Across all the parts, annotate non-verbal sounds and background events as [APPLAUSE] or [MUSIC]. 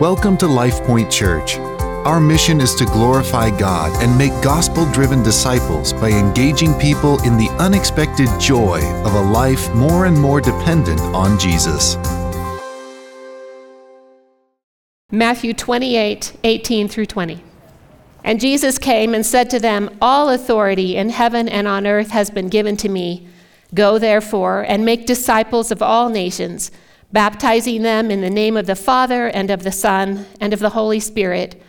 Welcome to LifePoint Church. Our mission is to glorify God and make gospel driven disciples by engaging people in the unexpected joy of a life more and more dependent on Jesus. Matthew 28 18 through 20. And Jesus came and said to them, All authority in heaven and on earth has been given to me. Go therefore and make disciples of all nations baptizing them in the name of the Father and of the Son and of the Holy Spirit,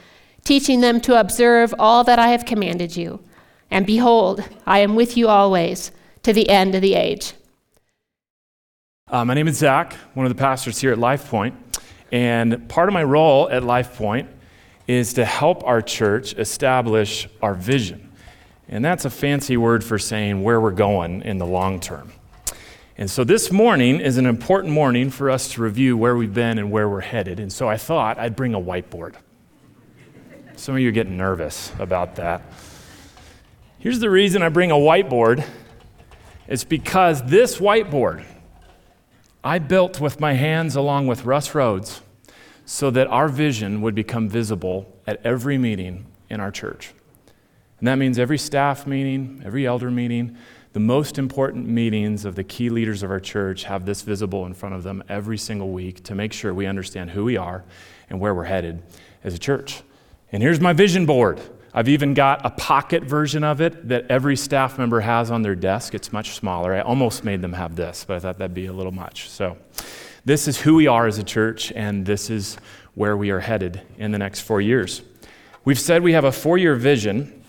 teaching them to observe all that I have commanded you. And behold, I am with you always to the end of the age. Uh, my name is Zack, one of the pastors here at LifePoint, and part of my role at LifePoint is to help our church establish our vision. And that's a fancy word for saying where we're going in the long term. And so this morning is an important morning for us to review where we've been and where we're headed. And so I thought I'd bring a whiteboard. Some of you are getting nervous about that. Here's the reason I bring a whiteboard it's because this whiteboard I built with my hands along with Russ Rhodes so that our vision would become visible at every meeting in our church. And that means every staff meeting, every elder meeting, the most important meetings of the key leaders of our church have this visible in front of them every single week to make sure we understand who we are and where we're headed as a church. And here's my vision board. I've even got a pocket version of it that every staff member has on their desk. It's much smaller. I almost made them have this, but I thought that'd be a little much. So, this is who we are as a church, and this is where we are headed in the next four years. We've said we have a four year vision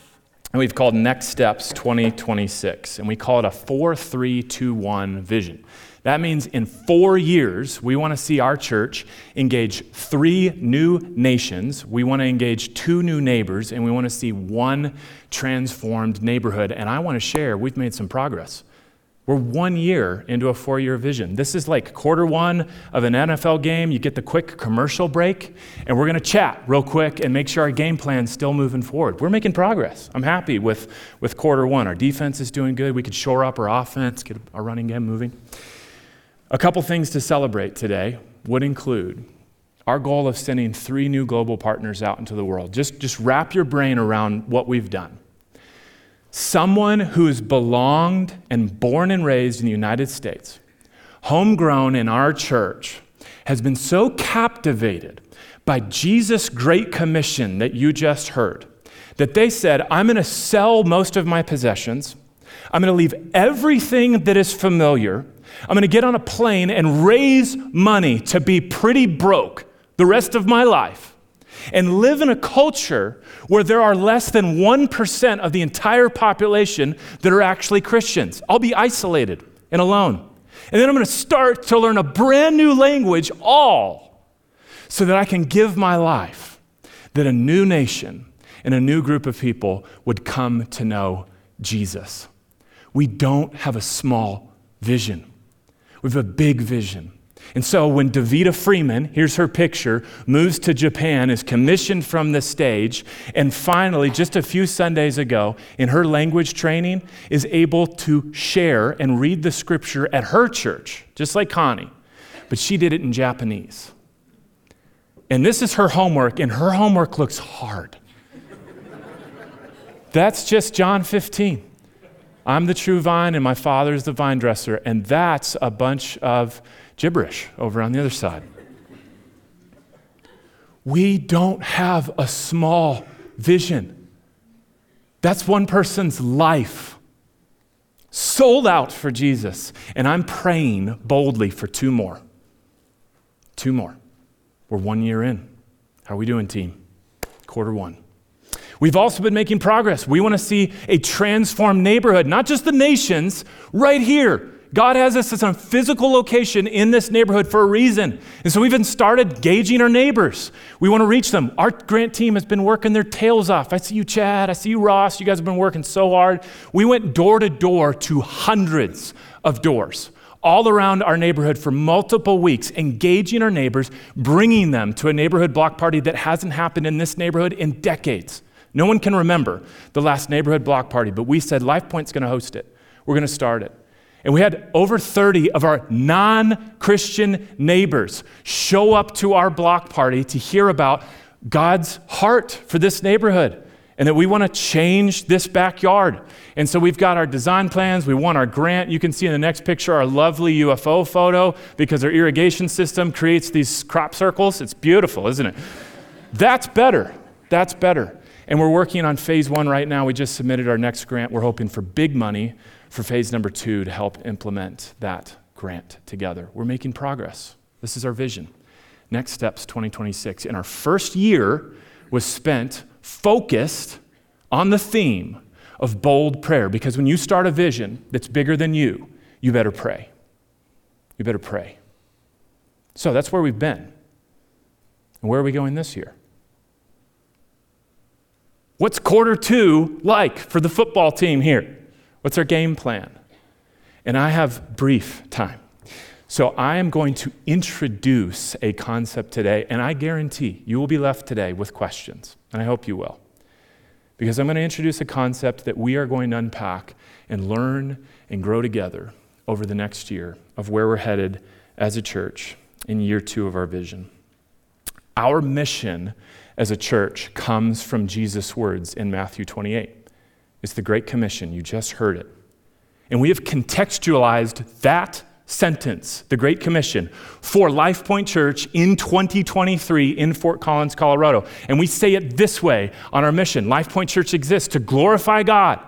and we've called Next Steps 2026. And we call it a 4 3 2 1 vision. That means in four years, we want to see our church engage three new nations, we want to engage two new neighbors, and we want to see one transformed neighborhood. And I want to share, we've made some progress. We're one year into a four year vision. This is like quarter one of an NFL game. You get the quick commercial break, and we're going to chat real quick and make sure our game plan's still moving forward. We're making progress. I'm happy with, with quarter one. Our defense is doing good. We could shore up our offense, get our running game moving. A couple things to celebrate today would include our goal of sending three new global partners out into the world. Just, just wrap your brain around what we've done. Someone who's belonged and born and raised in the United States, homegrown in our church, has been so captivated by Jesus' great commission that you just heard that they said, I'm going to sell most of my possessions. I'm going to leave everything that is familiar. I'm going to get on a plane and raise money to be pretty broke the rest of my life and live in a culture where there are less than 1% of the entire population that are actually Christians. I'll be isolated and alone. And then I'm going to start to learn a brand new language, all, so that I can give my life that a new nation and a new group of people would come to know Jesus. We don't have a small vision, we have a big vision. And so when Davida Freeman, here's her picture, moves to Japan, is commissioned from the stage, and finally, just a few Sundays ago, in her language training, is able to share and read the scripture at her church, just like Connie. But she did it in Japanese. And this is her homework, and her homework looks hard. That's just John 15. I'm the true vine, and my father is the vine dresser. And that's a bunch of gibberish over on the other side. We don't have a small vision. That's one person's life. Sold out for Jesus. And I'm praying boldly for two more. Two more. We're one year in. How are we doing, team? Quarter one. We've also been making progress. We want to see a transformed neighborhood, not just the nations, right here God has us as a physical location in this neighborhood for a reason. And so we've even started gauging our neighbors. We want to reach them. Our grant team has been working their tails off. I see you, Chad. I see you, Ross. You guys have been working so hard. We went door to door to hundreds of doors all around our neighborhood for multiple weeks, engaging our neighbors, bringing them to a neighborhood block party that hasn't happened in this neighborhood in decades. No one can remember the last neighborhood block party, but we said LifePoint's going to host it. We're going to start it. And we had over 30 of our non Christian neighbors show up to our block party to hear about God's heart for this neighborhood and that we want to change this backyard. And so we've got our design plans, we want our grant. You can see in the next picture our lovely UFO photo because our irrigation system creates these crop circles. It's beautiful, isn't it? That's better. That's better. And we're working on phase one right now. We just submitted our next grant. We're hoping for big money for phase number two to help implement that grant together. We're making progress. This is our vision. Next steps 2026. And our first year was spent focused on the theme of bold prayer because when you start a vision that's bigger than you, you better pray. You better pray. So that's where we've been. And where are we going this year? What's quarter two like for the football team here? What's our game plan? And I have brief time. So I am going to introduce a concept today, and I guarantee you will be left today with questions, and I hope you will. Because I'm going to introduce a concept that we are going to unpack and learn and grow together over the next year of where we're headed as a church in year two of our vision. Our mission as a church comes from Jesus' words in Matthew 28. It's the Great Commission. You just heard it. And we have contextualized that sentence, the Great Commission, for Life Point Church in 2023 in Fort Collins, Colorado. And we say it this way on our mission Life Point Church exists to glorify God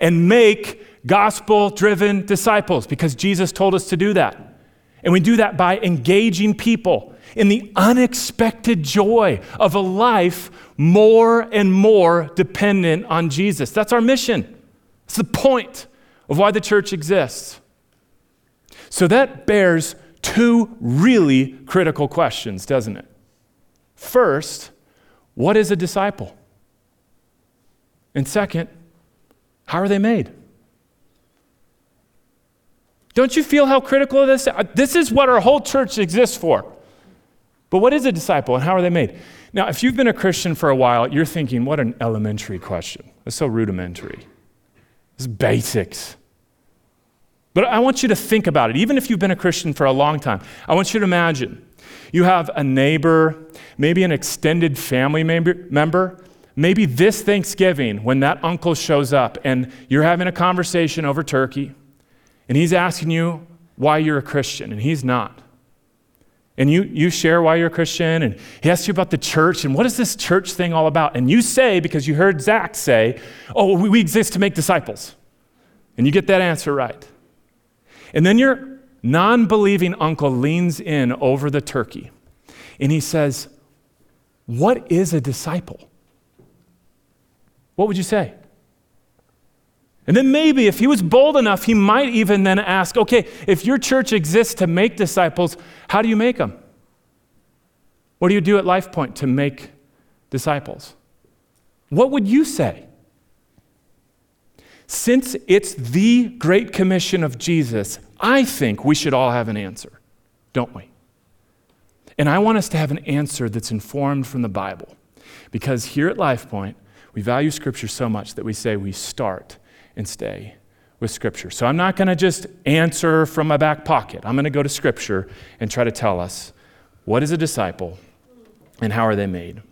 and make gospel driven disciples because Jesus told us to do that. And we do that by engaging people in the unexpected joy of a life more and more dependent on Jesus. That's our mission. It's the point of why the church exists. So that bears two really critical questions, doesn't it? First, what is a disciple? And second, how are they made? Don't you feel how critical this is? This is what our whole church exists for. But what is a disciple and how are they made? Now, if you've been a Christian for a while, you're thinking, what an elementary question. It's so rudimentary. It's basics. But I want you to think about it, even if you've been a Christian for a long time. I want you to imagine you have a neighbor, maybe an extended family member. Maybe this Thanksgiving, when that uncle shows up and you're having a conversation over turkey, and he's asking you why you're a Christian, and he's not. And you, you share why you're a Christian, and he asks you about the church, and what is this church thing all about? And you say, because you heard Zack say, oh, we exist to make disciples. And you get that answer right. And then your non believing uncle leans in over the turkey and he says, What is a disciple? What would you say? And then maybe if he was bold enough, he might even then ask, okay, if your church exists to make disciples, how do you make them? What do you do at Life Point to make disciples? What would you say? Since it's the Great Commission of Jesus, I think we should all have an answer, don't we? And I want us to have an answer that's informed from the Bible. Because here at LifePoint, we value Scripture so much that we say we start and stay with Scripture. So I'm not going to just answer from my back pocket. I'm going to go to Scripture and try to tell us what is a disciple and how are they made.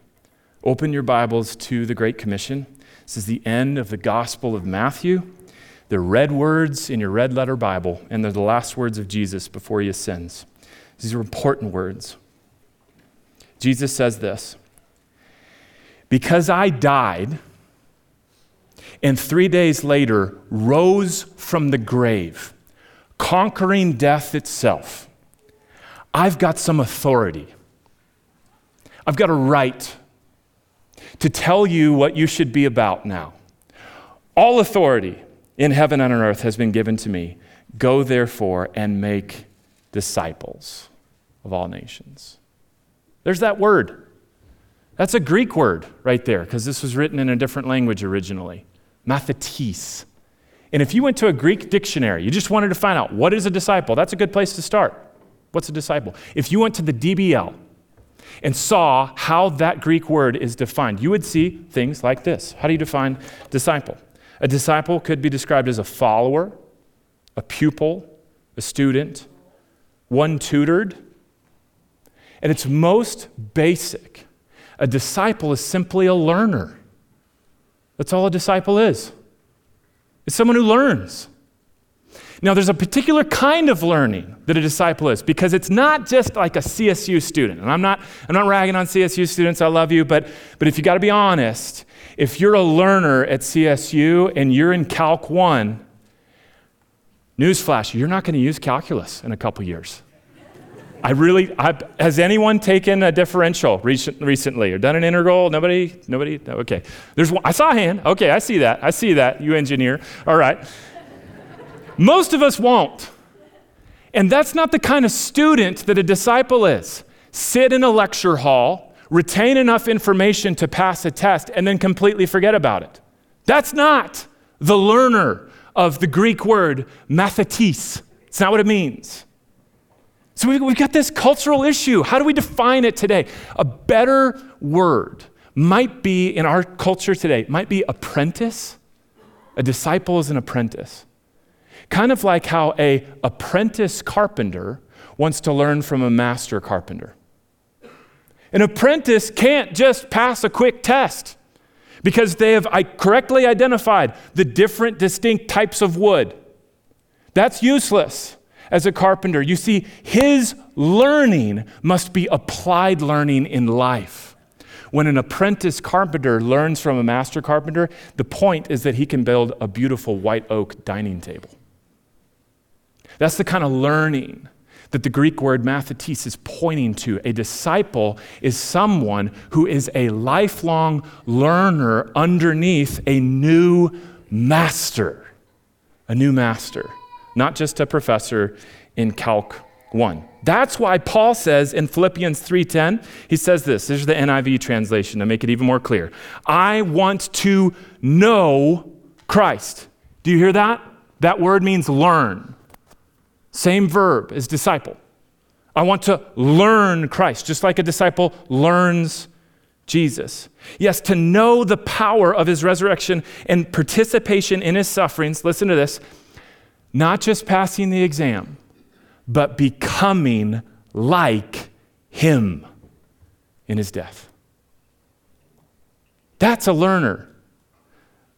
Open your Bibles to the Great Commission. This is the end of the Gospel of Matthew. The red words in your red letter Bible, and they're the last words of Jesus before he ascends. These are important words. Jesus says this Because I died, and three days later rose from the grave, conquering death itself, I've got some authority. I've got a right to tell you what you should be about now. All authority in heaven and on earth has been given to me. Go therefore and make disciples of all nations. There's that word. That's a Greek word right there, because this was written in a different language originally. Mathetes. And if you went to a Greek dictionary, you just wanted to find out what is a disciple, that's a good place to start. What's a disciple? If you went to the DBL, and saw how that Greek word is defined, you would see things like this. How do you define disciple? A disciple could be described as a follower, a pupil, a student, one tutored. And it's most basic. A disciple is simply a learner. That's all a disciple is. It's someone who learns. Now, there's a particular kind of learning that a disciple is because it's not just like a CSU student. And I'm not, I'm not ragging on CSU students, I love you, but, but if you got to be honest, if you're a learner at CSU and you're in Calc 1, newsflash, you're not going to use calculus in a couple years. I really, I, has anyone taken a differential recent, recently or done an integral? Nobody? Nobody? Okay. There's one, I saw a hand. Okay, I see that. I see that, you engineer. All right. Most of us won't. And that's not the kind of student that a disciple is. Sit in a lecture hall, retain enough information to pass a test, and then completely forget about it. That's not the learner of the Greek word mathetes. It's not what it means. So we've got this cultural issue. How do we define it today? A better word might be in our culture today, might be apprentice. A disciple is an apprentice. Kind of like how a apprentice carpenter wants to learn from a master carpenter. An apprentice can't just pass a quick test because they have correctly identified the different distinct types of wood. That's useless as a carpenter. You see, his learning must be applied learning in life. When an apprentice carpenter learns from a master carpenter, the point is that he can build a beautiful white oak dining table. That's the kind of learning that the Greek word mathetes is pointing to. A disciple is someone who is a lifelong learner underneath a new master. A new master, not just a professor in Calc 1. That's why Paul says in Philippians 3:10, he says this. This is the NIV translation to make it even more clear. I want to know Christ. Do you hear that? That word means learn. Same verb as disciple. I want to learn Christ, just like a disciple learns Jesus. Yes, to know the power of his resurrection and participation in his sufferings. Listen to this not just passing the exam, but becoming like him in his death. That's a learner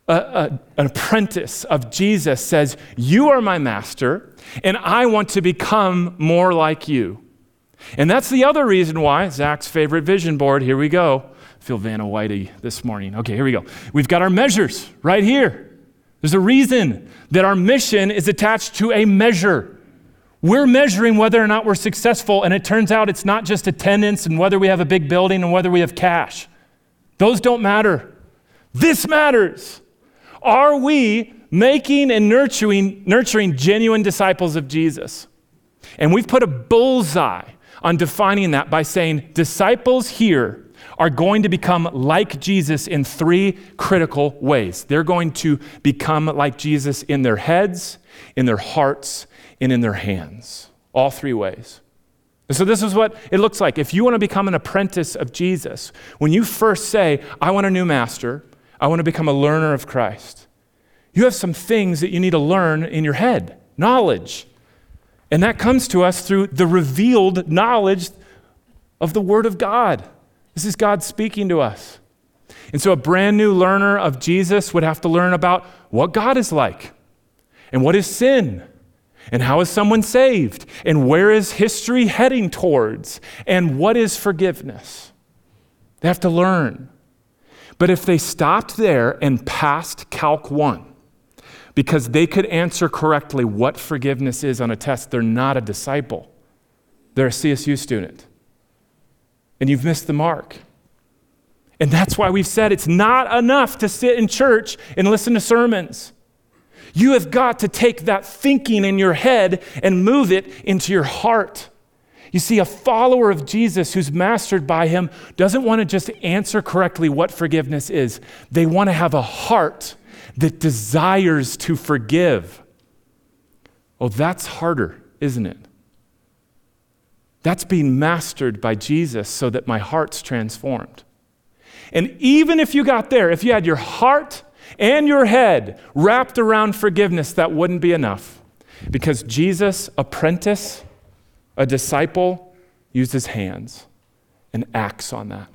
a, a, an apprentice of Jesus says, You are my master, and I want to become more like you. And that's the other reason why Zack's favorite vision board, here we go. I feel Vanna Whitey this morning. Okay, here we go. We've got our measures right here. There's a reason that our mission is attached to a measure. We're measuring whether or not we're successful, and it turns out it's not just attendance and whether we have a big building and whether we have cash. Those don't matter. This matters. Are we making and nurturing, nurturing genuine disciples of Jesus? And we've put a bullseye on defining that by saying disciples here are going to become like Jesus in three critical ways. They're going to become like Jesus in their heads, in their hearts, and in their hands. All three ways. So, this is what it looks like. If you want to become an apprentice of Jesus, when you first say, I want a new master, I want to become a learner of Christ. You have some things that you need to learn in your head, knowledge. And that comes to us through the revealed knowledge of the Word of God. This is God speaking to us. And so, a brand new learner of Jesus would have to learn about what God is like, and what is sin, and how is someone saved, and where is history heading towards, and what is forgiveness. They have to learn. But if they stopped there and passed Calc 1, because they could answer correctly what forgiveness is on a test, they're not a disciple. They're a CSU student. And you've missed the mark. And that's why we've said it's not enough to sit in church and listen to sermons. You have got to take that thinking in your head and move it into your heart. You see, a follower of Jesus who's mastered by him doesn't want to just answer correctly what forgiveness is. They want to have a heart that desires to forgive. Oh, that's harder, isn't it? That's being mastered by Jesus so that my heart's transformed. And even if you got there, if you had your heart and your head wrapped around forgiveness, that wouldn't be enough. Because Jesus, apprentice, a disciple, uses hands and acts on that.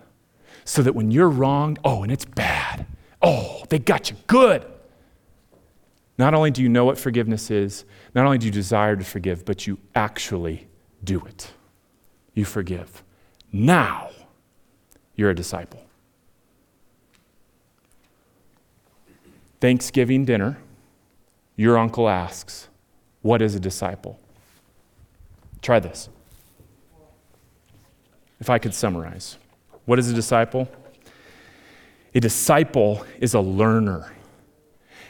So that when you're wronged, oh, and it's bad. Oh, they got you good. Not only do you know what forgiveness is, not only do you desire to forgive, but you actually do it. You forgive. Now you're a disciple. Thanksgiving dinner, your uncle asks, What is a disciple? Try this. If I could summarize, what is a disciple? A disciple is a learner,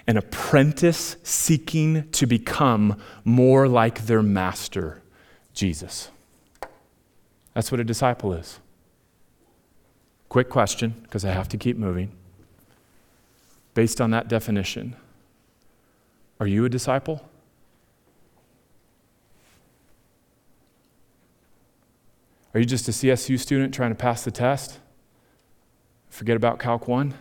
an apprentice seeking to become more like their master, Jesus. That's what a disciple is. Quick question, because I have to keep moving. Based on that definition, are you a disciple? Are you just a CSU student trying to pass the test? Forget about Calc 1?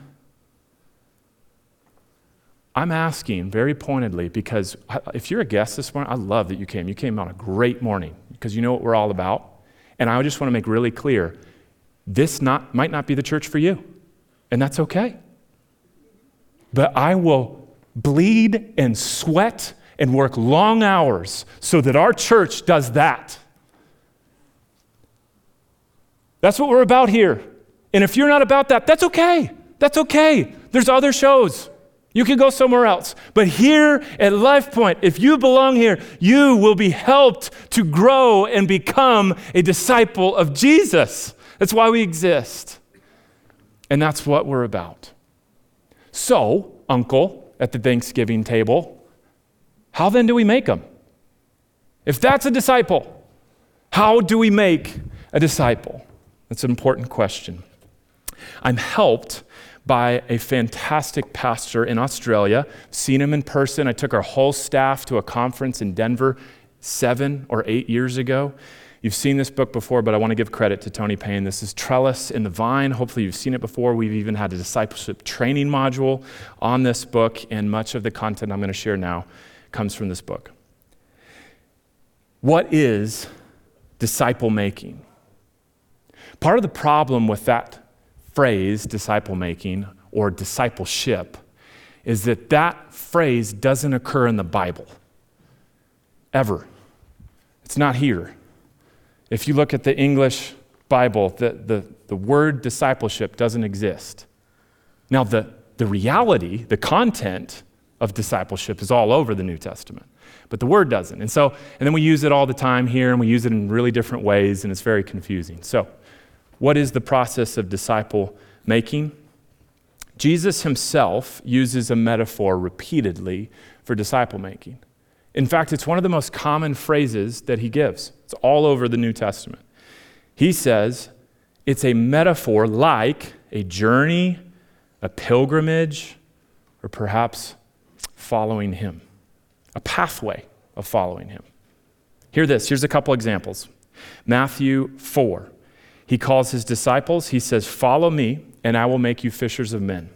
I'm asking very pointedly because uh, if you're a guest this morning, I love that you came. You came on a great morning because you know what we're all about. And I just want to make really clear this not, might not be the church for you, and that's okay. But I will bleed and sweat and work long hours so that our church does that. That's what we're about here. And if you're not about that, that's okay. That's okay. There's other shows. You can go somewhere else. But here at Life Point, if you belong here, you will be helped to grow and become a disciple of Jesus. That's why we exist. And that's what we're about. So, uncle at the Thanksgiving table, how then do we make them? If that's a disciple, how do we make a disciple? That's an important question. I'm helped by a fantastic pastor in Australia. Seen him in person. I took our whole staff to a conference in Denver seven or eight years ago. You've seen this book before, but I want to give credit to Tony Payne. This is Trellis and the Vine. Hopefully, you've seen it before. We've even had a discipleship training module on this book, and much of the content I'm going to share now comes from this book. What is disciple making? Part of the problem with that phrase, disciple making or discipleship, is that that phrase doesn't occur in the Bible. Ever. It's not here. If you look at the English Bible, the, the, the word discipleship doesn't exist. Now, the, the reality, the content of discipleship is all over the New Testament, but the word doesn't. And so, and then we use it all the time here, and we use it in really different ways, and it's very confusing. So, what is the process of disciple making? Jesus himself uses a metaphor repeatedly for disciple making. In fact, it's one of the most common phrases that he gives. It's all over the New Testament. He says it's a metaphor like a journey, a pilgrimage, or perhaps following him, a pathway of following him. Hear this. Here's a couple examples. Matthew 4. He calls his disciples, he says, Follow me, and I will make you fishers of men.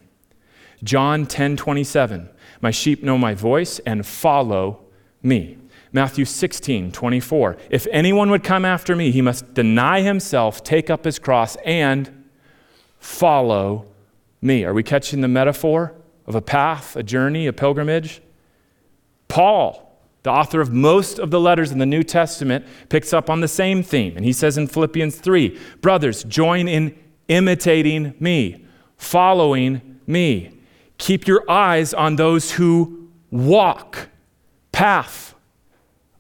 John 10 27, My sheep know my voice and follow me. Matthew 16 24, If anyone would come after me, he must deny himself, take up his cross, and follow me. Are we catching the metaphor of a path, a journey, a pilgrimage? Paul the author of most of the letters in the New Testament picks up on the same theme. And he says in Philippians 3 Brothers, join in imitating me, following me. Keep your eyes on those who walk path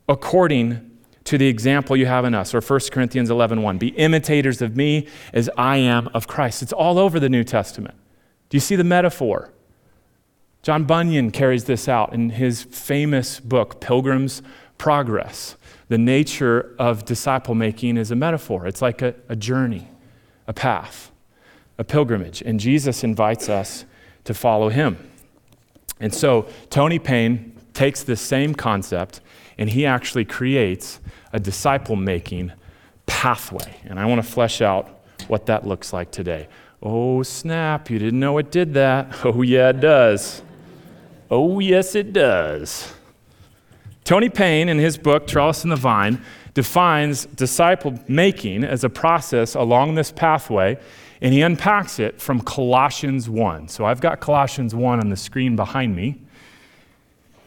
according to the example you have in us or 1 corinthians 11 1 be imitators of me as i am of christ it's all over the new testament do you see the metaphor John Bunyan carries this out in his famous book, Pilgrim's Progress. The nature of disciple making is a metaphor, it's like a, a journey, a path, a pilgrimage. And Jesus invites us to follow him. And so Tony Payne takes this same concept and he actually creates a disciple making pathway. And I want to flesh out what that looks like today. Oh, snap, you didn't know it did that. [LAUGHS] Oh, yeah, it does. Oh, yes, it does. Tony Payne, in his book, Trellis and the Vine, defines disciple making as a process along this pathway, and he unpacks it from Colossians 1. So I've got Colossians 1 on the screen behind me.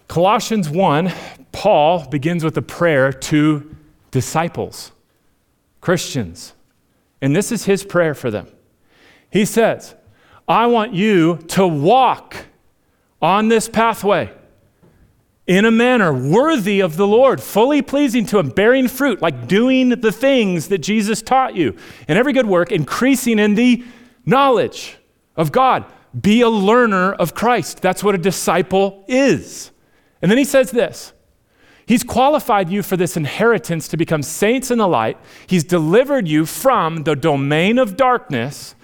Colossians 1, Paul begins with a prayer to disciples, Christians. And this is his prayer for them. He says, I want you to walk on this pathway in a manner worthy of the Lord, fully pleasing to Him, bearing fruit, like doing the things that Jesus taught you. And every good work, increasing in the knowledge of God. Be a learner of Christ. That's what a disciple is. And then He says this He's qualified you for this inheritance to become saints in the light. He's delivered you from the domain of darkness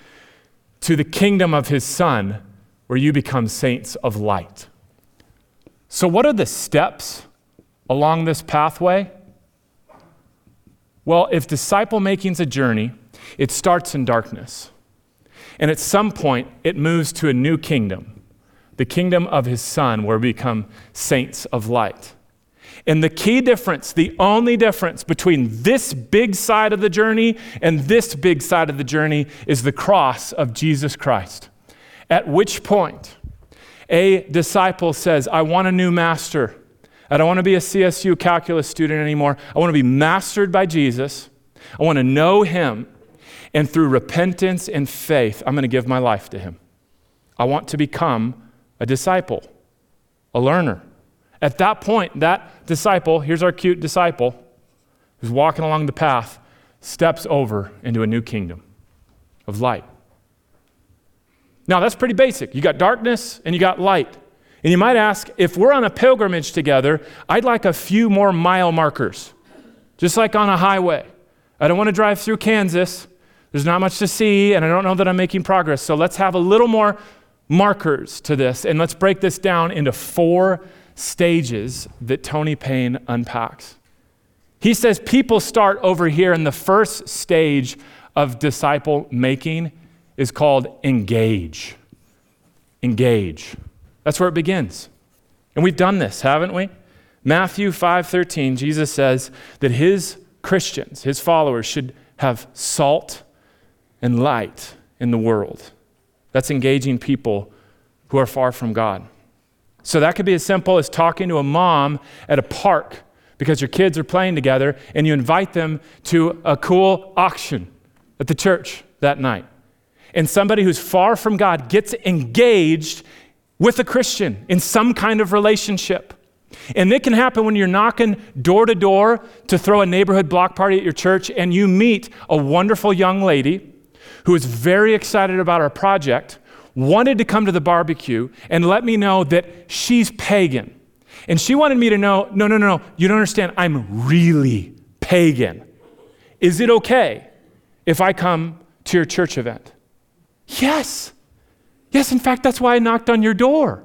to the kingdom of His Son, where you become saints of light. So, what are the steps along this pathway? Well, if disciple making is a journey, it starts in darkness. And at some point, it moves to a new kingdom, the kingdom of his son, where we become saints of light. And the key difference, the only difference between this big side of the journey and this big side of the journey is the cross of Jesus Christ. At which point, a disciple says, I want a new master. I don't want to be a CSU calculus student anymore. I want to be mastered by Jesus. I want to know him. And through repentance and faith, I'm going to give my life to him. I want to become a disciple, a learner. At that point, that disciple, here's our cute disciple, who's walking along the path, steps over into a new kingdom of light. Now, that's pretty basic. You got darkness and you got light. And you might ask, if we're on a pilgrimage together, I'd like a few more mile markers, just like on a highway. I don't want to drive through Kansas. There's not much to see, and I don't know that I'm making progress. So let's have a little more markers to this, and let's break this down into four stages that Tony Payne unpacks. He says people start over here in the first stage of disciple making is called engage. Engage. That's where it begins. And we've done this, haven't we? Matthew 5:13, Jesus says that his Christians, his followers should have salt and light in the world. That's engaging people who are far from God. So that could be as simple as talking to a mom at a park because your kids are playing together and you invite them to a cool auction at the church that night and somebody who's far from God gets engaged with a Christian in some kind of relationship. And it can happen when you're knocking door to door to throw a neighborhood block party at your church and you meet a wonderful young lady who is very excited about our project, wanted to come to the barbecue, and let me know that she's pagan. And she wanted me to know no, no, no, no, you don't understand. I'm really pagan. Is it okay if I come to your church event? Yes. Yes, in fact, that's why I knocked on your door.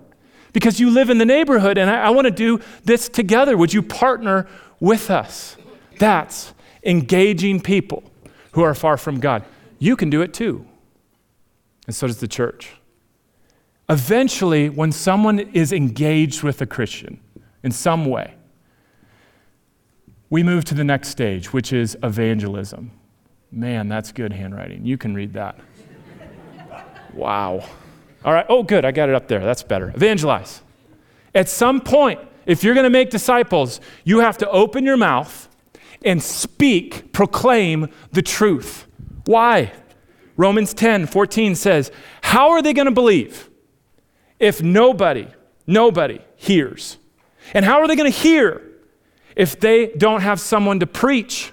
Because you live in the neighborhood and I, I want to do this together. Would you partner with us? That's engaging people who are far from God. You can do it too. And so does the church. Eventually, when someone is engaged with a Christian in some way, we move to the next stage, which is evangelism. Man, that's good handwriting. You can read that. Wow. All right. Oh, good. I got it up there. That's better. Evangelize. At some point, if you're going to make disciples, you have to open your mouth and speak, proclaim the truth. Why? Romans 10 14 says, How are they going to believe if nobody, nobody hears? And how are they going to hear if they don't have someone to preach?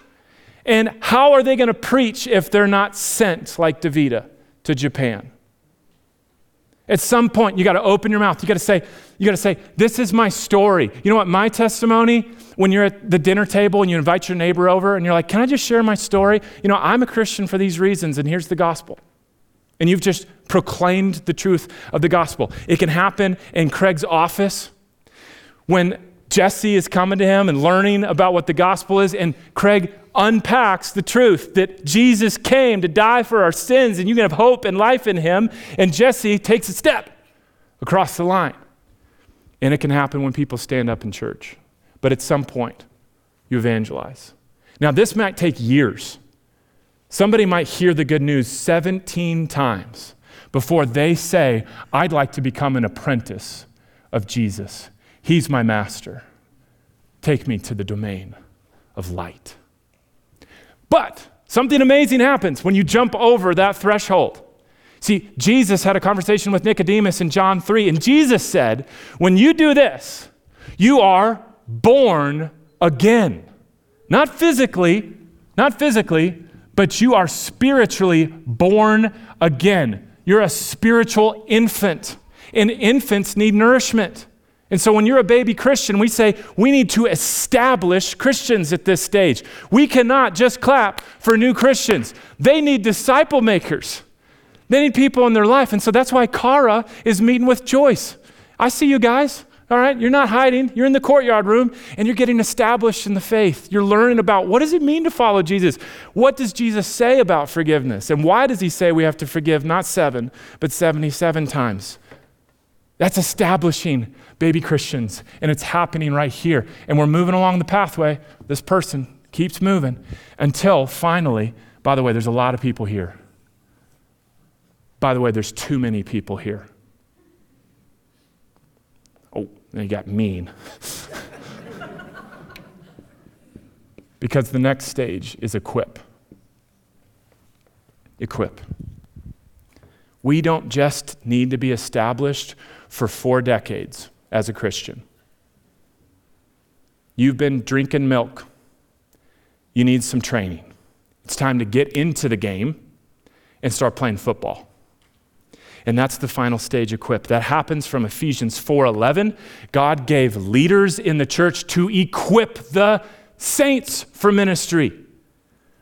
And how are they going to preach if they're not sent like Davida to Japan? At some point, you got to open your mouth. You got to say, you got to say, this is my story. You know what? My testimony, when you're at the dinner table and you invite your neighbor over and you're like, can I just share my story? You know, I'm a Christian for these reasons, and here's the gospel. And you've just proclaimed the truth of the gospel. It can happen in Craig's office when Jesse is coming to him and learning about what the gospel is, and Craig unpacks the truth that Jesus came to die for our sins and you can have hope and life in him. And Jesse takes a step across the line. And it can happen when people stand up in church. but at some point, you evangelize. Now, this might take years. Somebody might hear the good news 17 times before they say, I'd like to become an apprentice of Jesus. He's my master. Take me to the domain of light. But something amazing happens when you jump over that threshold. See, Jesus had a conversation with Nicodemus in John 3, and Jesus said, When you do this, you are born again. Not physically, not physically, but you are spiritually born again. You're a spiritual infant, and infants need nourishment. And so, when you're a baby Christian, we say we need to establish Christians at this stage. We cannot just clap for new Christians, they need disciple makers. They need people in their life. And so that's why Kara is meeting with Joyce. I see you guys. All right, you're not hiding. You're in the courtyard room and you're getting established in the faith. You're learning about what does it mean to follow Jesus? What does Jesus say about forgiveness? And why does he say we have to forgive not 7, but 77 times? That's establishing baby Christians and it's happening right here. And we're moving along the pathway. This person keeps moving until finally, by the way, there's a lot of people here. By the way, there's too many people here. Oh, and he got mean. [LAUGHS] because the next stage is equip. Equip. We don't just need to be established for four decades as a Christian. You've been drinking milk. You need some training. It's time to get into the game and start playing football. And that's the final stage equip. That happens from Ephesians 4:11. God gave leaders in the church to equip the saints for ministry.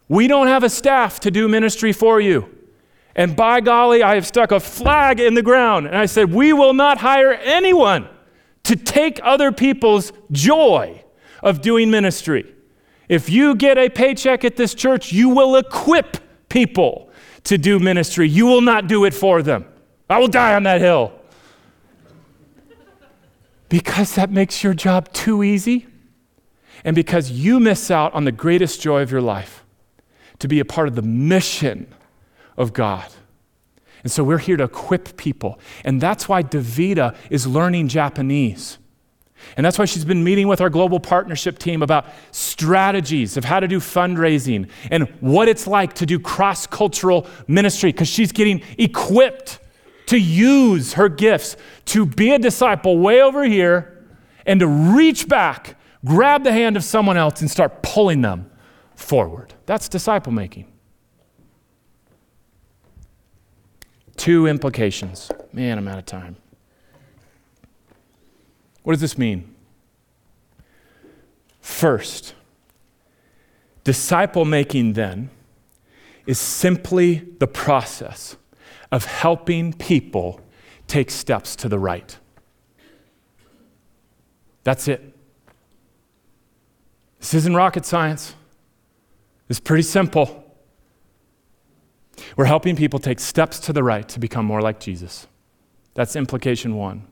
We don't have a staff to do ministry for you. And by golly, I have stuck a flag in the ground and I said, "We will not hire anyone to take other people's joy of doing ministry. If you get a paycheck at this church, you will equip people to do ministry. You will not do it for them. I will die on that hill. Because that makes your job too easy, and because you miss out on the greatest joy of your life to be a part of the mission of God. And so we're here to equip people. And that's why Davida is learning Japanese. And that's why she's been meeting with our global partnership team about strategies of how to do fundraising and what it's like to do cross cultural ministry because she's getting equipped to use her gifts to be a disciple way over here and to reach back, grab the hand of someone else, and start pulling them forward. That's disciple making. Two implications. Man, I'm out of time. What does this mean? First, disciple making then is simply the process of helping people take steps to the right. That's it. This isn't rocket science. It's pretty simple. We're helping people take steps to the right to become more like Jesus. That's implication one.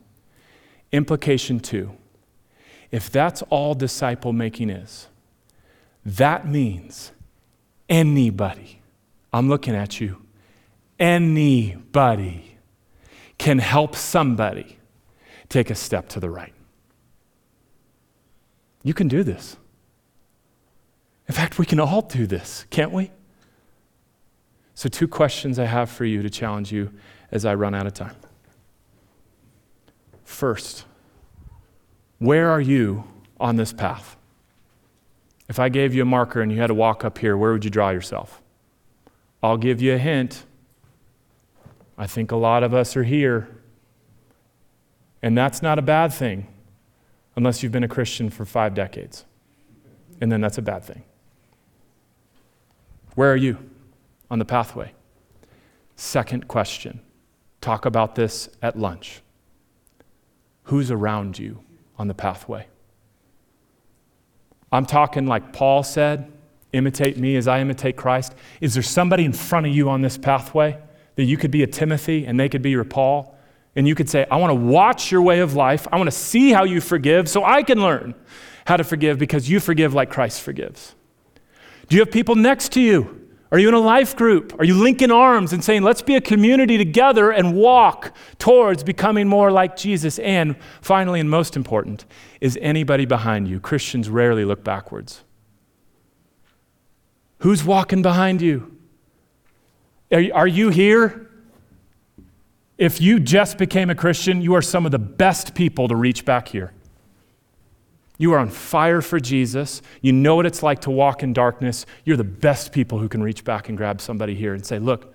Implication two if that's all disciple making is, that means anybody, I'm looking at you, anybody can help somebody take a step to the right. You can do this. In fact, we can all do this, can't we? So, two questions I have for you to challenge you as I run out of time. First, where are you on this path? If I gave you a marker and you had to walk up here, where would you draw yourself? I'll give you a hint. I think a lot of us are here. And that's not a bad thing unless you've been a Christian for five decades. And then that's a bad thing. Where are you on the pathway? Second question talk about this at lunch. Who's around you on the pathway? I'm talking like Paul said imitate me as I imitate Christ. Is there somebody in front of you on this pathway? that you could be a Timothy and they could be your Paul And you could say, I want to watch your way of life. I want to see how you forgive so I can learn how to forgive because you forgive like Christ forgives. Do you have people next to you? Are you in a life group? Are you linking arms and saying, let's be a community together and walk towards becoming more like Jesus? And finally, and most important, is anybody behind you? Christians rarely look backwards. Who's walking behind you? Are, are you here? If you just became a Christian, you are some of the best people to reach back here. You are on fire for Jesus. You know what it's like to walk in darkness. You're the best people who can reach back and grab somebody here and say, Look,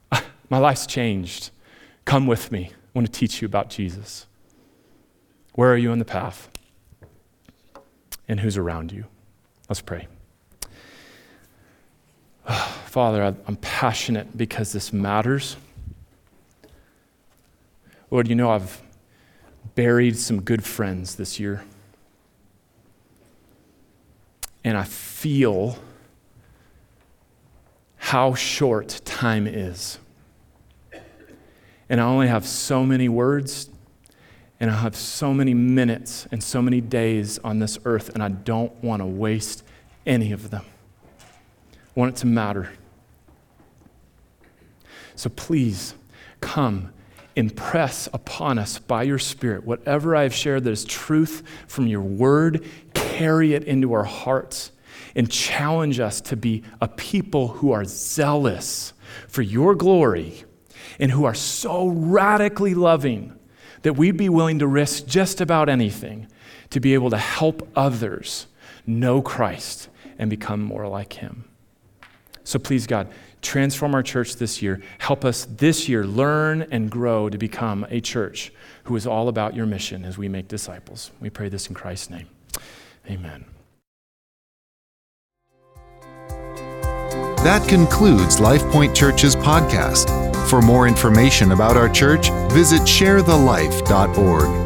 [LAUGHS] my life's changed. Come with me. I want to teach you about Jesus. Where are you on the path? And who's around you? Let's pray. [SIGHS] Father, I'm passionate because this matters. Lord, you know I've buried some good friends this year and I feel how short time is. And I only have so many words, and I have so many minutes and so many days on this earth, and I don't want to waste any of them. I want it to matter. So please come impress upon us by your Spirit whatever I have shared that is truth from your word, carry it into our hearts and challenge us to be a people who are zealous for your glory and who are so radically loving that we'd be willing to risk just about anything to be able to help others know Christ and become more like him. So please, God, transform our church this year. Help us this year learn and grow to become a church who is all about your mission as we make disciples. We pray this in Christ's name. Amen. That concludes LifePoint Church's podcast. For more information about our church, visit sharethelife.org.